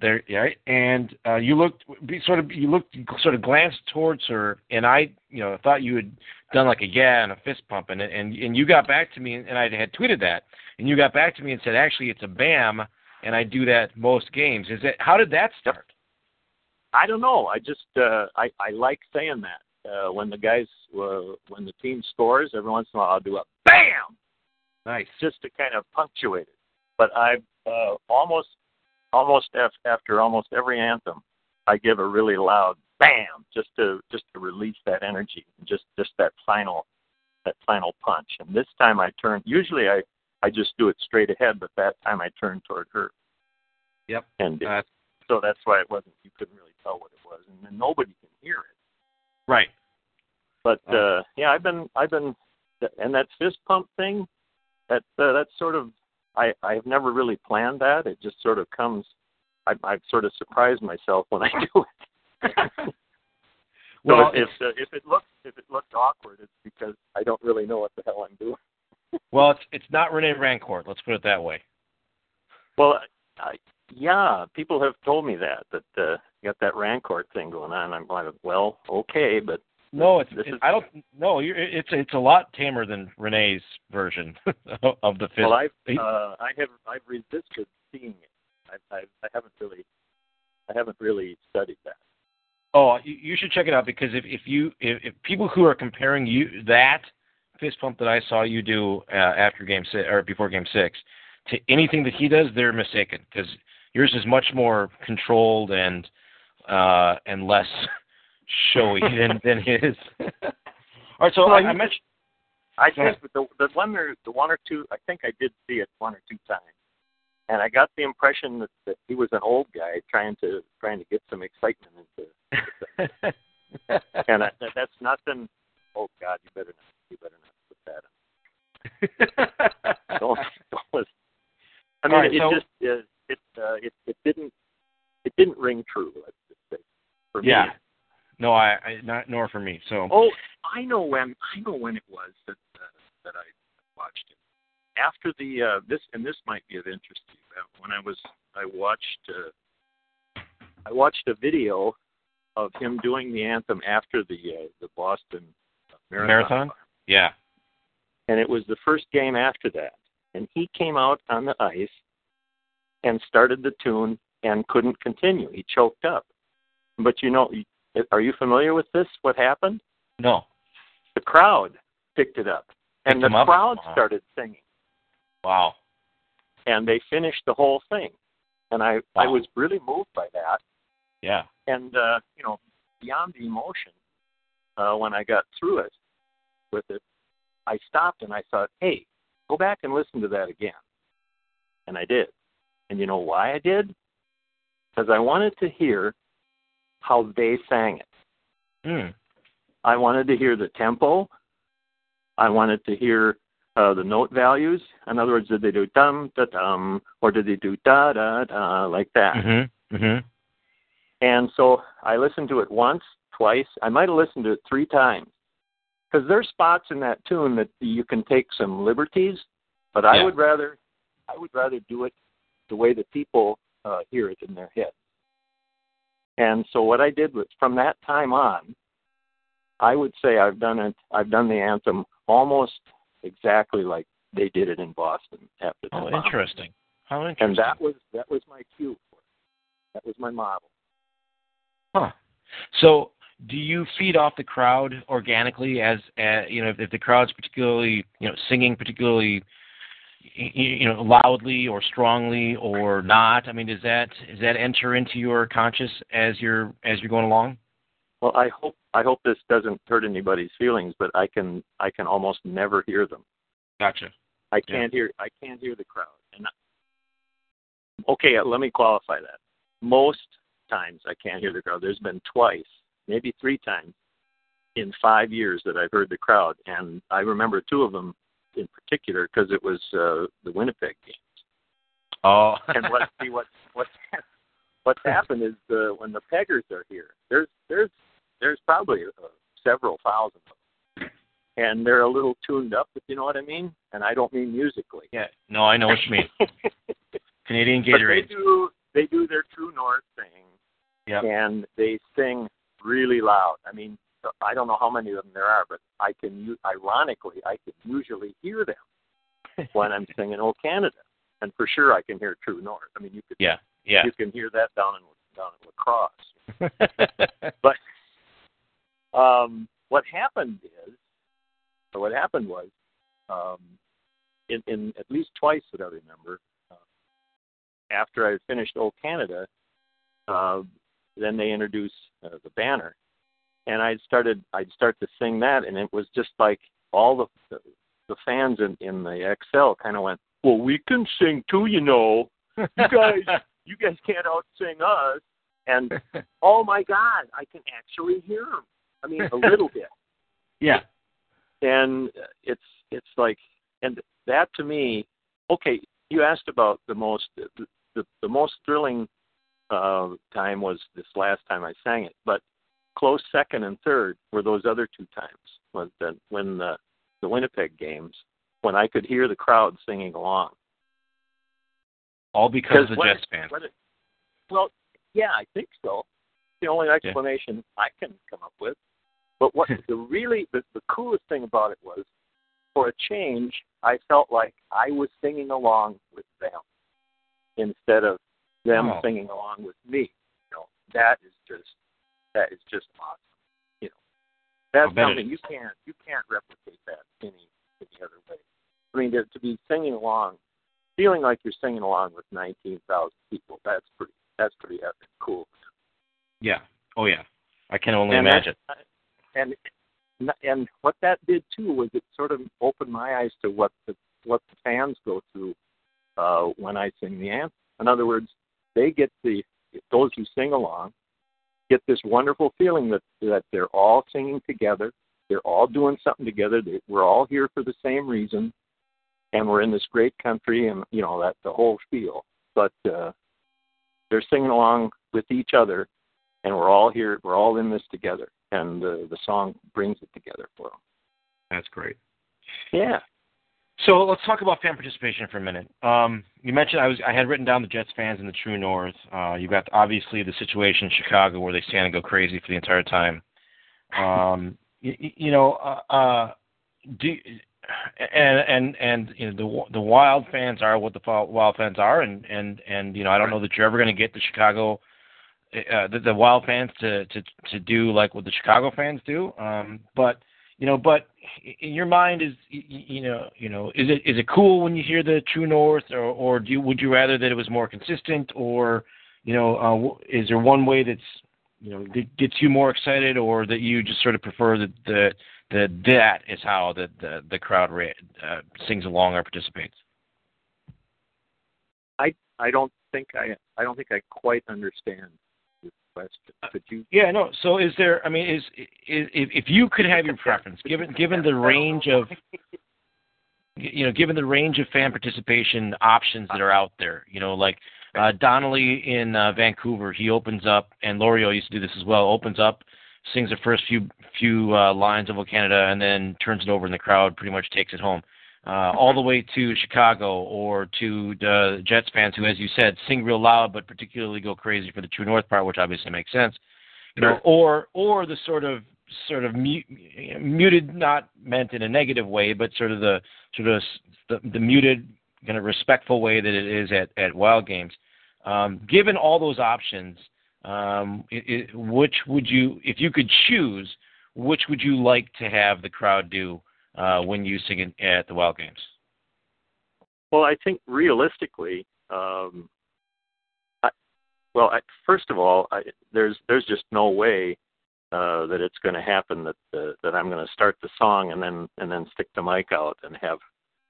There right and uh you looked sort of you looked sort of glanced towards her and i you know thought you had done like a yeah and a fist pump and and and you got back to me and i had tweeted that and you got back to me and said actually it's a bam and i do that most games is it how did that start I don't know. I just uh, I I like saying that uh, when the guys uh, when the team scores every once in a while I'll do a bam nice just to kind of punctuate it. But I've uh, almost almost af- after almost every anthem I give a really loud bam just to just to release that energy just just that final that final punch. And this time I turned. Usually I I just do it straight ahead, but that time I turned toward her. Yep. And Uh, so that's why it wasn't. You couldn't really tell what it was, and then nobody can hear it. right But Oh. uh, yeah, I've been I've been and that fist pump thing. That uh, that's sort of I I've never really planned that. It just sort of comes. I, I've sort of surprised myself when I (laughs) do it. well so if if, uh, if it looks if it looked awkward, it's because I don't really know what the hell I'm doing. (laughs) well it's it's not rene rancourt let's put it that way Well, I, yeah, people have told me that that uh, you got that Rancourt thing going on. I'm like, well, okay, but no it's This it, is- i don't no you're, it's it's a lot tamer than rene's version (laughs) of the fist well, I've uh, I have I've resisted seeing it. I, I I haven't really I haven't really studied that. Oh, you, you should check it out because if if you if, if people who are comparing you that fist pump that I saw you do uh, after game six or before game six to anything that he does, they're mistaken because yours is much more controlled and uh and less showy (laughs) than than his. All right, so Well, I, I mentioned I Go ahead. think the the one or the one or two I think I did see it one or two times, and I got the impression that, that he was an old guy trying to trying to get some excitement into. (laughs) And I, that, that's nothing. Oh God, you better not. You better not put that. In. Don't. (laughs) don't listen. I mean, All right, it so- just uh, it uh, it it didn't it didn't ring true. Let's just say for me. No, I, I not nor for me. So Oh, I know when. I know when it was that uh, that I watched it. After the uh, this, and this might be of interest to you. Uh, When I was, I watched, uh, I watched a video of him doing the anthem after the uh, the Boston Marathon, Marathon? yeah, and it was the first game after that. And he came out on the ice and started the tune and couldn't continue. He choked up. But you know, are you familiar with this? What happened? no, the crowd picked it up, and Picked the crowd Wow. started singing, wow, and they finished the whole thing. and I I was really moved by that. Yeah. And uh, you know, beyond the emotion, uh, when I got through it with it, I stopped and I thought, hey, go back and listen to that again. And I did. And you know why I did? Because I wanted to hear how they sang it. Mm. I wanted to hear the tempo. I wanted to hear uh, the note values. In other words, did they do dum da dum or did they do da da da like that? Mm-hmm. Mm-hmm. And so I listened to it once, twice. I might have listened to it three times because there's spots in that tune that you can take some liberties, but I Yeah. would rather I would rather do it the way the people uh, hear it in their head. And so what I did was from that time on, I would say I've done it. I've done the anthem almost exactly like they did it in Boston after the Oh, bomb. interesting. How interesting. And that was that was my cue. For it. That was my model. Huh. So, do you feed off the crowd organically as, uh, you know, if, if the crowd's particularly, you know, singing particularly, you know, loudly or strongly or not? I mean, does that does that enter into your conscious as you're as you're going along? Well, I hope I hope this doesn't hurt anybody's feelings, but I can I can almost never hear them. Gotcha. I can't hear I can't hear the crowd. And I, okay, uh, let me qualify that. Most times I can't hear the crowd. There's been twice, maybe three times in five years that I've heard the crowd, and I remember two of them in particular because it was uh, the Winnipeg games. Oh. (laughs) and let's see what what's what's happened is the when the peggers are here, there's there's there's probably uh, several thousand of them, and they're a little tuned up, if you know what I mean. And I don't mean musically. yeah. No, I know what you mean. (laughs) Canadian Gatorade. but they do they do their true north thing, Yep. and they sing really loud. I mean, I don't know how many of them there are, but I can ironically I can usually hear them (laughs) when I'm singing "Oh Canada," and for sure I can hear True North. I mean, you could Yeah. Yeah. you can hear that down in down in La Crosse. (laughs) But um, what happened is, or what happened was, um, in, in at least twice that I remember, uh, after I finished O Canada, uh, then they introduced uh, the banner, and I started. I'd start to sing that, and it was just like all the the, fans in in the Xcel kind of went, "Well, we can sing too, you know. You guys, (laughs) you guys can't out sing us." And (laughs) oh my God, I can actually hear them. I mean, a little bit. (laughs) yeah. And it's it's like, and that to me, okay. You asked about the most the the, the most thrilling uh, time was this last time I sang it, but close second and third were those other two times. Was the when the the Winnipeg games when I could hear the crowd singing along. All because of the Jets fans. it- well, yeah, I think so. The only explanation I can come up with. But what (laughs) the really the, the coolest thing about it was, for a change, I felt like I was singing along with them instead of them Oh. singing along with me. You know, that is just that is just awesome. You know, that's I'll bet it something you can't you can't replicate that any any other way. I mean, to, to be singing along, feeling like you're singing along with 19,000 people, that's pretty that's pretty epic cool. Yeah. Oh yeah. I can only And imagine. that- and and what that did too was it sort of opened my eyes to what the what the fans go through uh, when I sing the anthem. In other words, they get the those who sing along get this wonderful feeling that that they're all singing together, they're all doing something together. They, we're all here for the same reason, and we're in this great country, and you know that the whole spiel. But uh, they're singing along with each other, and we're all here. We're all in this together, and uh, the song brings it together for them. That's great. Yeah. So let's talk about fan participation for a minute. Um, you mentioned I was I had written down the Jets fans in the True North. Uh, you got obviously the situation in Chicago where they stand and go crazy for the entire time. Um, (laughs) you, you know, uh, uh, do and and and you know the the Wild fans are what the Wild fans are, and and and you know I don't know that you're ever going to get the Chicago. Uh, the, the Wild fans to, to to do like what the Chicago fans do, um, but you know, but in your mind is you know you know is it is it cool when you hear the True North, or or do you, would you rather that it was more consistent, or you know uh, is there one way that's you know that gets you more excited, or that you just sort of prefer that the that that is how the the, the crowd uh, sings along or participates? I I don't think I I don't think I quite understand question. Could you? Yeah, no. So is there? I mean, is, is if if you could have your preference, given given the range of you know, given the range of fan participation options that are out there, you know, like uh, Donnelly in uh, Vancouver, he opens up, and Lorieau used to do this as well. Opens up, sings the first few few uh, lines of O Canada, and then turns it over, and the crowd pretty much takes it home uh, all the way to Chicago or to the Jets fans who, as you said, sing real loud but particularly go crazy for the True North part, which obviously makes sense. You know, or or the sort of sort of muted, not meant in a negative way, but sort of the sort of the, the muted kind of respectful way that it is at at Wild Games. Um, given all those options, um, it, it, which would you, if you could choose, which would you like to have the crowd do uh, when you sing it at the Wild Games? Well, I think realistically, um, I, well, I, first of all, I, there's there's just no way uh, that it's going to happen that uh, that I'm going to start the song and then and then stick the mic out and have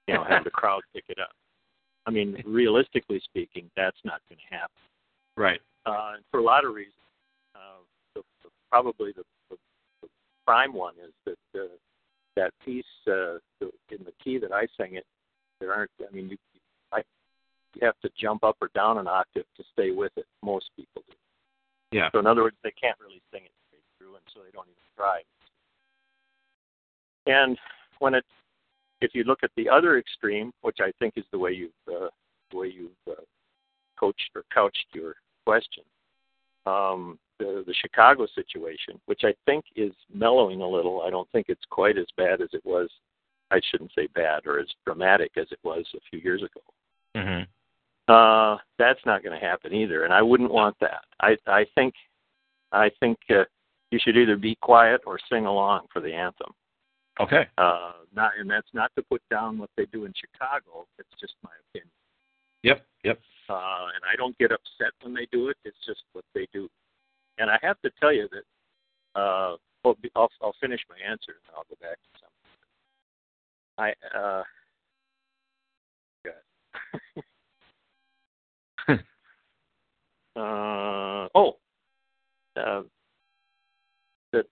you know have the (laughs) crowd pick it up. I mean, realistically speaking, that's not going to happen. Right. Uh, for a lot of reasons, uh, the, the, probably the, the, the prime one is that uh, that piece uh, in the key that I sing it, there aren't. I mean, you, I, you have to jump up or down an octave to stay with it. Most people do. Yeah. So in other words, they can't really sing it straight through, and so they don't even try. And when it, if you look at the other extreme, which I think is the way you've uh, the way you've uh, coached or couched your question, um, the, the Chicago situation, which I think is mellowing a little. I don't think it's quite as bad as it was. I shouldn't say bad or as dramatic as it was a few years ago. Mm-hmm. Uh, that's not going to happen either, and I wouldn't want that. I I think I think uh, you should either be quiet or sing along for the anthem. Okay. Uh, not, and that's not to put down what they do in Chicago. It's just my opinion. Yep. Yep. Uh, and I don't get upset when they do it. It's just what they do. And I have to tell you that, uh, well, I'll, I'll finish my answer and I'll go back to something. I, uh, (laughs) uh, oh, uh, that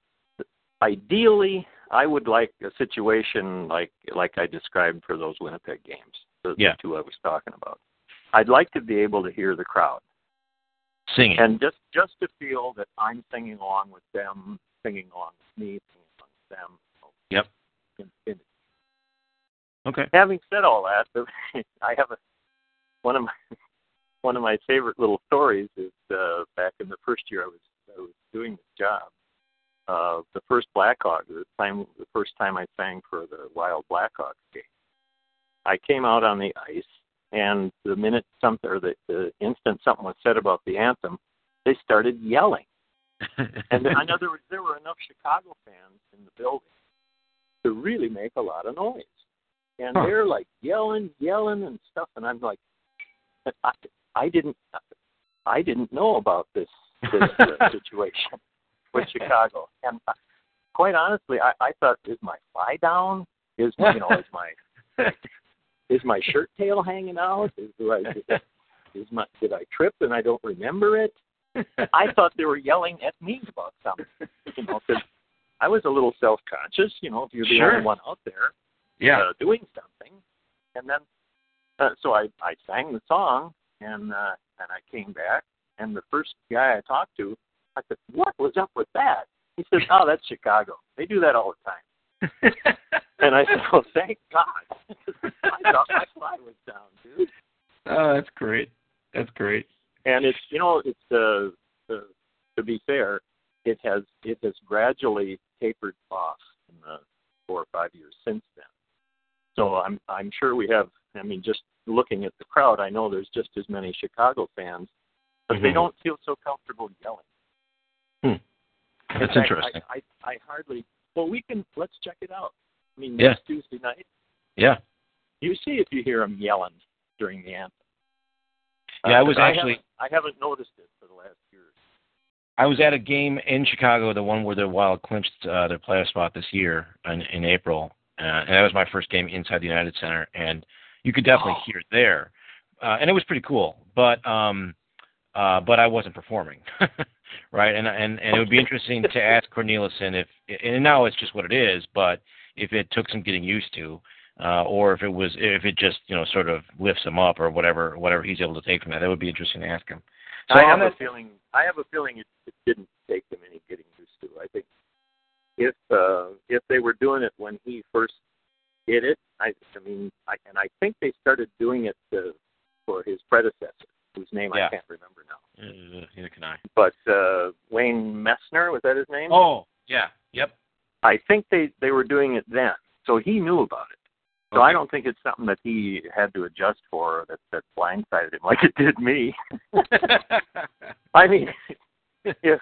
ideally, I would like a situation like like I described for those Winnipeg games, the, yeah. the two I was talking about. I'd like to be able to hear the crowd singing, and just just to feel that I'm singing along with them, singing along with me, singing along with them. Yep. In, in, okay. Having said all that, (laughs) I have a one of my (laughs) one of my favorite little stories is uh, back in the first year I was I was doing this job. Uh, the first Blackhawk, the time the first time I sang for the Wild Blackhawks game, I came out on the ice and the minute something or the, the instant something was said about the anthem, they started yelling. (laughs) and in other words, there were enough Chicago fans in the building to really make a lot of noise. And huh. they're like yelling, yelling and stuff, and I'm like, I, I didn't, I didn't know about this this uh, (laughs) situation with Chicago. And quite honestly, I, I thought, is my fly down? Is you know, is my (laughs) is my shirt tail hanging out? Is, do I, (laughs) is my did I trip and I don't remember it? I thought they were yelling at me about something, you know, because I was a little self-conscious. You know, if you're the sure. only one out there, yeah, uh, doing something, and then uh, so I I sang the song and uh, and I came back, and the first guy I talked to, I said, "What was up with that?" He said, (laughs) "Oh, that's Chicago. They do that all the time." (laughs) and I said, "Well, thank God." (laughs) I thought my fly was down, dude. Oh, that's great. That's great. And it's you know it's uh, uh to be fair, it has it has gradually tapered off in the four or five years since then. So I'm I'm sure we have. I mean, just looking at the crowd, I know there's just as many Chicago fans, but mm-hmm. they don't feel so comfortable yelling. Hmm. That's in interesting. I, I I hardly. Well, we can let's check it out. I mean, Yeah. next Tuesday night. Yeah. You see if you hear him yelling during the anthem. Yeah, I was was actually- haven't- I haven't noticed it for the last year. I was at a game in Chicago, the one where the Wild clinched uh, their playoff spot this year in, in April, uh, and that was my first game inside the United Center, and you could definitely Oh. hear it there, uh, and it was pretty cool. But um, uh, but I wasn't performing, (laughs) right? And and and it would be interesting to (laughs) ask Cornelison if, and now it's just what it is, but if it took some getting used to. Uh, or if it was, if it just, you know, sort of lifts him up, or whatever, whatever he's able to take from that, that would be interesting to ask him. So I have a feeling. I have a feeling it, it didn't take them any getting used to. I think if uh, if they were doing it when he first did it, I, I mean, I, and I think they started doing it uh, for his predecessor, whose name Yeah. I can't remember now. Uh, neither can I. But uh, Wayne Messmer was that his name? Oh, yeah, yep. I think they they were doing it then, so he knew about it. So Okay. I don't think it's something that he had to adjust for that that blindsided him (laughs) like it did me. (laughs) I mean, if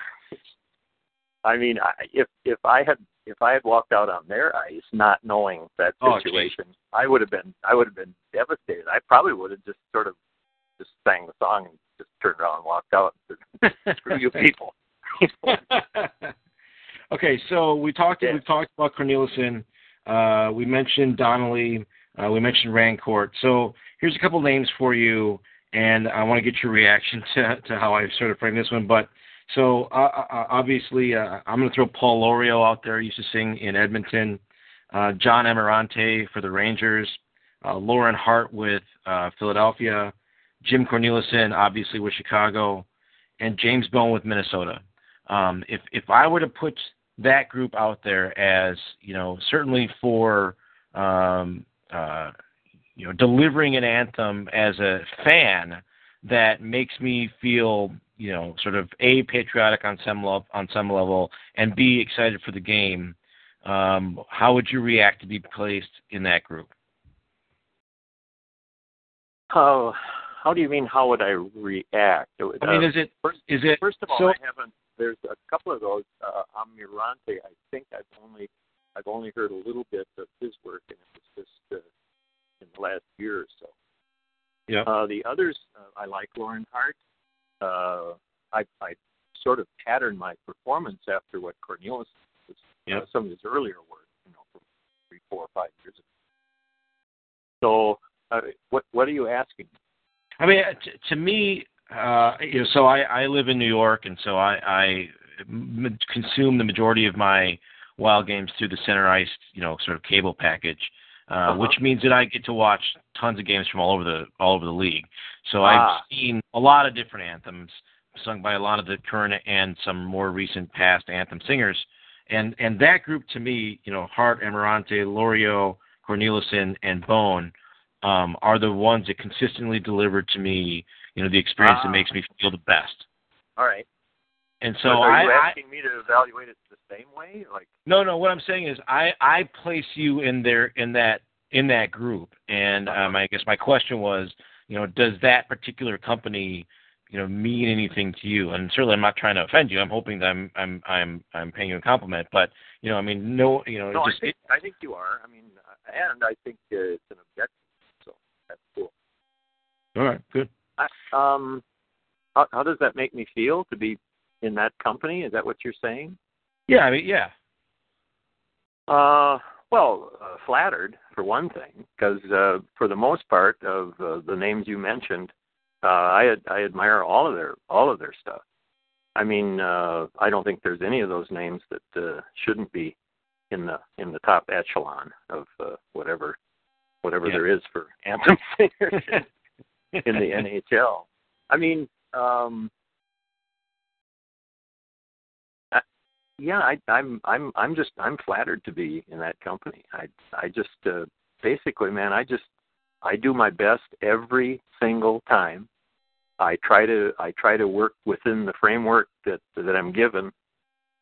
I mean, if if I had if I had walked out on their ice not knowing that Oh, situation, I would have been I would have been devastated. I probably would have just sort of just sang the song and just turned around and walked out. And said, Screw you people. (laughs) okay, so we talked Yeah. we've talked about Cornelison. Uh, we mentioned Donnelly. Uh, we mentioned Rancourt. So here's a couple names for you, and I want to get your reaction (laughs) to to how I sort of frame this one. But so uh, uh, obviously, uh, I'm going to throw Paul Lorieau out there. He used to sing in Edmonton. Uh, John Amirante for the Rangers. Uh, Lauren Hart with uh, Philadelphia. Jim Cornelison, obviously with Chicago, and James Bohn with Minnesota. Um, if if I were to put that group out there as you know, certainly for um, uh, you know delivering an anthem as a fan that makes me feel you know sort of a patriotic on some level, on some level, and b excited for the game. Um, how would you react to be placed in that group? How how do you mean? How would I react? I mean, is it first, is it first of all, so? I haven't. There's a couple of those. Uh, Amirante, I think I've only I've only heard a little bit of his work, and it was just uh, in the last year or so. Yeah. Uh, the others, uh, I like Lauren Hart. Uh, I I sort of patterned my performance after what Cornelison was uh, some of his earlier work, you know, from three, four, five years ago. So, uh, what what are you asking? I mean, t- to me, uh, you know, so I, I live in New York, and so I, consume the majority of my wild games through the center ice, you know, sort of cable package, uh, Uh-huh. which means that I get to watch tons of games from all over the all over the league. So Ah. I've seen a lot of different anthems sung by a lot of the current and some more recent past anthem singers, and and that group to me, you know, Hart, Amirante, Lorieau, Cornelison, and Bohn um, are the ones that consistently deliver to me, you know, the experience Ah. that makes me feel the best. All right. And so But are you I asking me to evaluate it the same way? Like, no, no. What I'm saying is I I place you in there in that in that group, and um, I guess my question was, you know, does that particular company, you know, mean anything to you? And certainly, I'm not trying to offend you. I'm hoping that I'm I'm I'm I'm paying you a compliment, but you know, I mean, no, you know, no, I just think I think you are. I mean, and I think uh, it's an objective, so that's cool. all right, good. Um, how, how does that make me feel to be in that company? Is that what you're saying? Yeah, I mean, yeah, Uh, well, uh, flattered for one thing, because uh, for the most part of uh, the names you mentioned, uh, I ad- I admire all of their all of their stuff. I mean, uh, I don't think there's any of those names that uh, shouldn't be in the in the top echelon of uh, whatever whatever Yeah. there is for anthem (laughs) singers in the NHL. I mean, um, I, yeah, I, I'm I'm I'm just I'm flattered to be in that company. I I just uh, basically, man, I just I do my best every single time. I try to I try to work within the framework that that I'm given,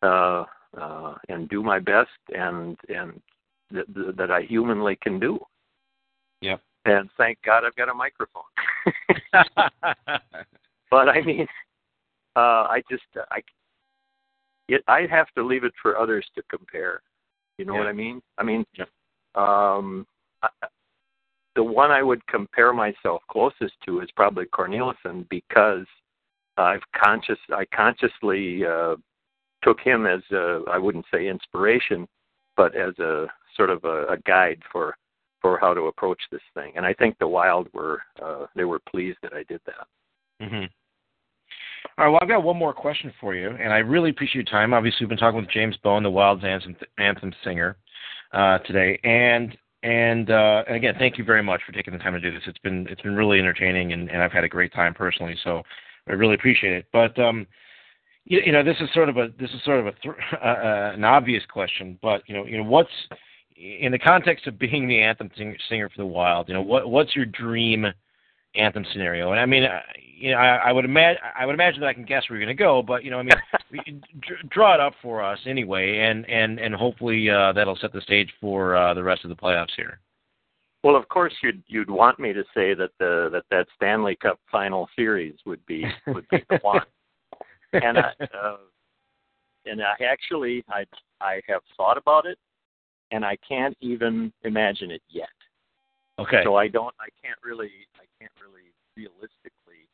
uh, uh, and do my best and and that, that I humanly can do. Yep. And thank God I've got a microphone. (laughs) (laughs) but I mean, uh, I just I it I have to leave it for others to compare. You know what I mean? I mean, Yep. Um, the one I would compare myself closest to is probably Cornelison because I've conscious I consciously uh, took him as a, I wouldn't say inspiration, but as a sort of a, a guide for for how to approach this thing. And I think the Wild were uh, they were pleased that I did that. Mm-hmm. All right. Well, I've got one more question for you, and I really appreciate your time. Obviously, we've been talking with James Bohn, the Wild's anthem, anthem singer, uh, today, and and uh, again, thank you very much for taking the time to do this. It's been it's been really entertaining, and, and I've had a great time personally. So I really appreciate it. But um, you, you know, this is sort of a this is sort of a th- (laughs) uh, uh, an obvious question, but you know, you know, what's in the context of being the anthem singer, for the Wild? You know, what what's your dream anthem scenario? And I mean, you know, I, I would imagine I would imagine that I can guess where you're going to go, but you know, I mean, (laughs) draw it up for us anyway, and and and hopefully uh, that'll set the stage for uh, the rest of the playoffs here. Well, of course, you'd you'd want me to say that the that that Stanley Cup final series would be would be the one, (laughs) and I, uh, and I actually I I have thought about it, and I can't even imagine it yet. Okay. So I don't I can't really I can't really realistically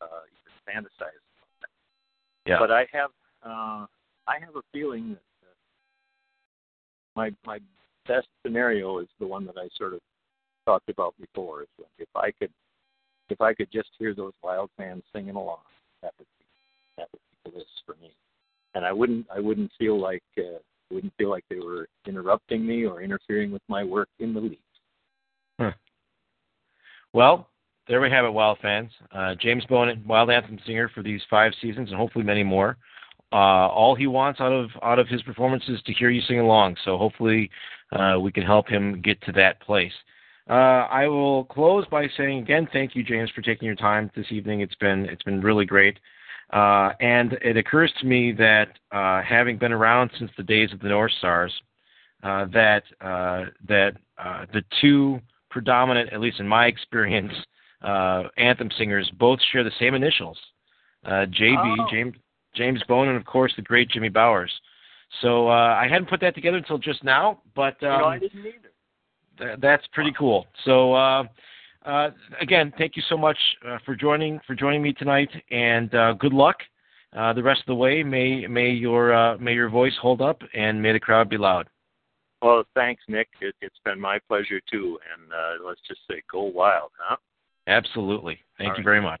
uh, even fantasize about that. Yeah. But I have uh, I have a feeling that uh, my my best scenario is the one that I sort of talked about before. Is if I could if I could just hear those wild fans singing along, that would be that would be bliss for me. And I wouldn't I wouldn't feel like uh, wouldn't feel like they were interrupting me or interfering with my work in the least. Huh. Well, there we have it, Wild fans. Uh, James Bohn, Wild Anthem singer for these five seasons and hopefully many more. Uh, all he wants out of out of his performances is to hear you sing along. So hopefully uh, we can help him get to that place. Uh, I will close by saying again, thank you, James, for taking your time this evening. It's been it's been really great. Uh, and it occurs to me that uh, having been around since the days of the North Stars, uh, that uh, that uh, the two predominant, at least in my (laughs) experience, uh, anthem singers both share the same initials, uh, JB, oh. James James Bohn, and of course the great Jimmy Bowers. So uh, I hadn't put that together until just now, but um, no, I didn't either. Th- that's pretty cool. So uh, again, thank you so much uh, for joining for joining me tonight, and uh, good luck uh, the rest of the way. May may your uh, may your voice hold up, and may the crowd be loud. Well, thanks, Nick. It, has been my pleasure too, and uh, let's just say, go wild, huh? Absolutely. Thank All you right. very much.